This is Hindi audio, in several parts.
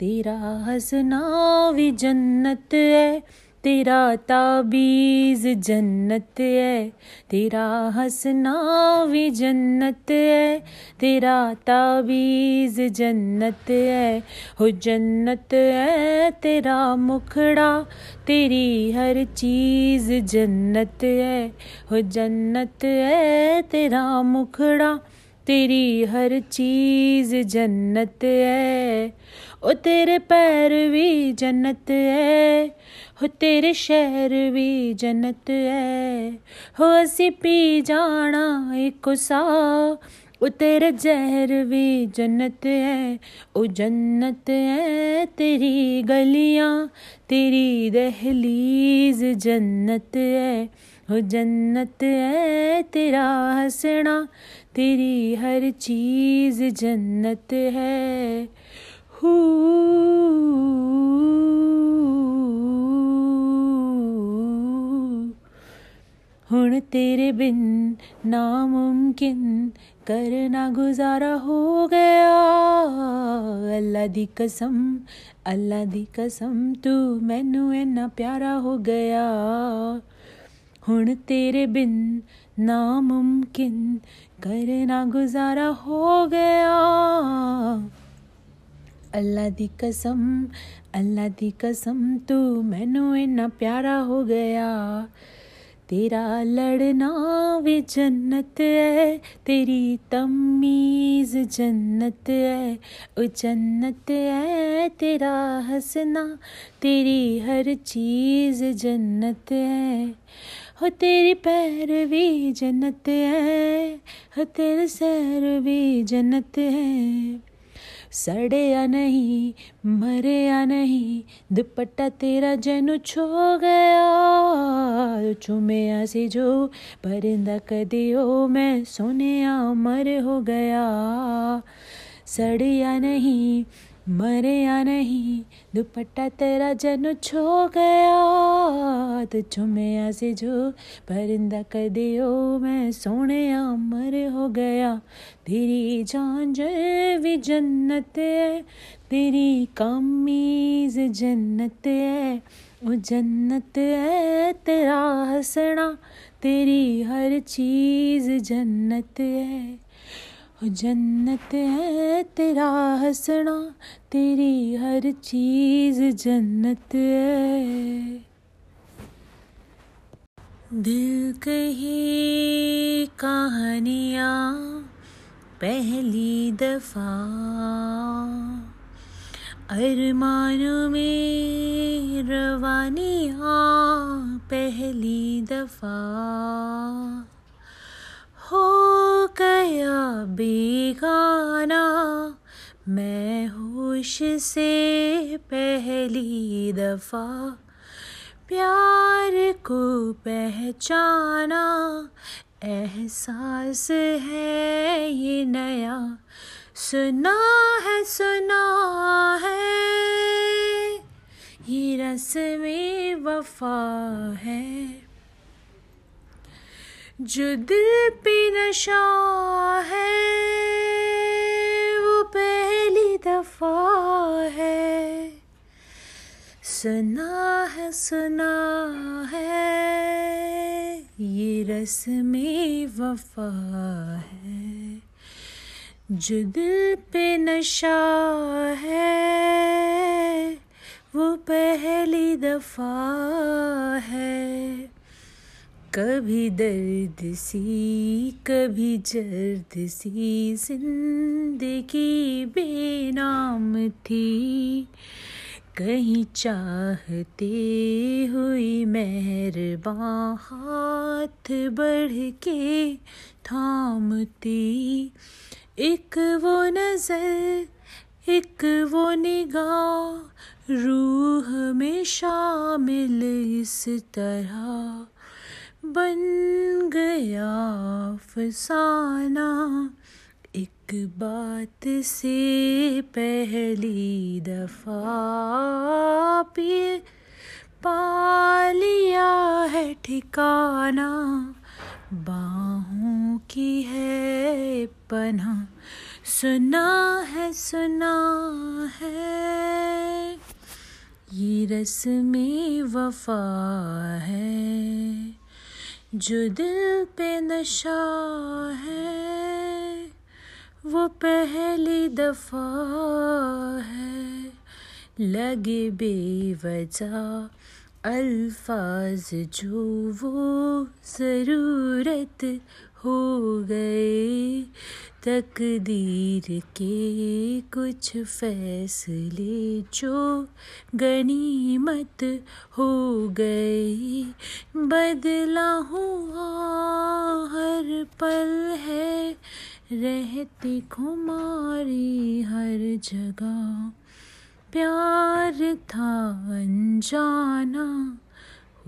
तेरा हंसना भी जन्नत है, तेरा ताबीज जन्नत है, तेरा हंसना भी जन्नत है, तेरा ताबीज जन्नत है। हो जन्नत है तेरा मुखड़ा, तेरी हर चीज़ जन्नत है। हो जन्नत है तेरा मुखड़ा तेरी हर चीज़ जन्नत है। ओ तेरे पैर भी जन्नत है। हो तेरे शहर भी जन्नत है। हो असी पी जाना एक सा। ओ तेरे जहर भी जन्नत है। ओ जन्नत है तेरी गलियाँ, तेरी दहलीज जन्नत है। हो जन्नत है तेरा हंसना, तेरी हर चीज़ जन्नत है। हु, हुण तेरे बिन नामुमकिन करना गुजारा हो गया। अल्लाह दी कसम, अल्लाह दी कसम, तू मैनू इन्ना प्यारा हो गया। ਹੁਣ ਤੇਰੇ ਬਿਨ ਨਾਮੁਮਕਿਨ ਕਰਨਾ ਗੁਜ਼ਾਰਾ ਹੋ ਗਿਆ ਅੱਲਾ ਦੀ ਕਸਮ ਅੱਲਾ ਦੀ ਕਸਮ ਤੂੰ ਮੈਨੂੰ ਇੰਨਾ ਪਿਆਰਾ ਹੋ ਗਿਆ तेरा लड़ना भी जन्नत है तेरी तमीज जन्नत है ओ जन्नत है तेरा हंसना तेरी हर चीज जन्नत है हो तेरी पैर भी जन्नत है, हो तेरे सैर भी जन्नत है। सड़े या नहीं मरे या नहीं, दुपट्टा तेरा जनु छो गया चुमे से जो परिंदा कदियो मैं सोने अमर हो गया। सड़े या नहीं मरे या नहीं, दुपट्टा तेरा जनु छो गया। तो चुमे से जो परिंदा कर दियो, मैं सोने अमर हो गया। तेरी जान भी जन्नत है, तेरी कमीज जन्नत है। वो जन्नत है तेरा हंसना, तेरी हर चीज़ जन्नत है। जन्नत है तेरा हंसना, तेरी हर चीज़ जन्नत है। दिल कही कहानियाँ, पहली दफ़ा। अरमानों में रवानियाँ, पहली दफ़ा। हो मैं होश से पहली दफ़ा प्यार को पहचाना। एहसास है ये नया, सुना है सुना है। ये रस्म वफा है। जो दिल पे नशा है दफ़ा है। सुना है सुना है, ये रस्म वफा है। जो दिल पे नशा है, वो पहली दफ़ा है। कभी दर्द सी, कभी जर्द सी। ज़िंदगी बेनाम थी, कहीं चाहते हुई मेहरबान हाथ बढ़ के थामती। एक वो नज़र, एक वो निगाह, रूह में शामिल इस तरह। बन गया फसाना एक बात से पहली दफ़ा पे पा लिया है ठिकाना। बाहों की है पना सुना है सुना है। ये रस में वफा है। जो दिल पे नशा है, वो पहली दफ़ा है। लगे बेवजह अल्फाज जो वो ज़रूरत हो गए। तकदीर के कुछ फैसले जो गनीमत हो गई। बदला हुआ हर पल है, रहती खुमारी हर जगह। प्यार था अनजाना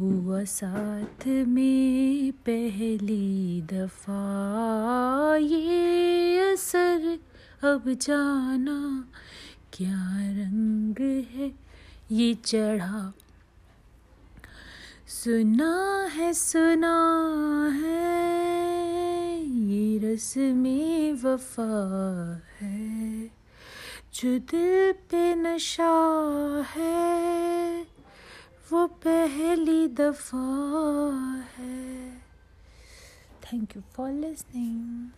हुआ साथ में पहली दफ़ा ये असर। अब जाना क्या रंग है? ये चढ़ा। सुना है सुना है, ये रस में वफा है। जो दिल पे नशा है वो पहली दफ़ा है। Thank you for listening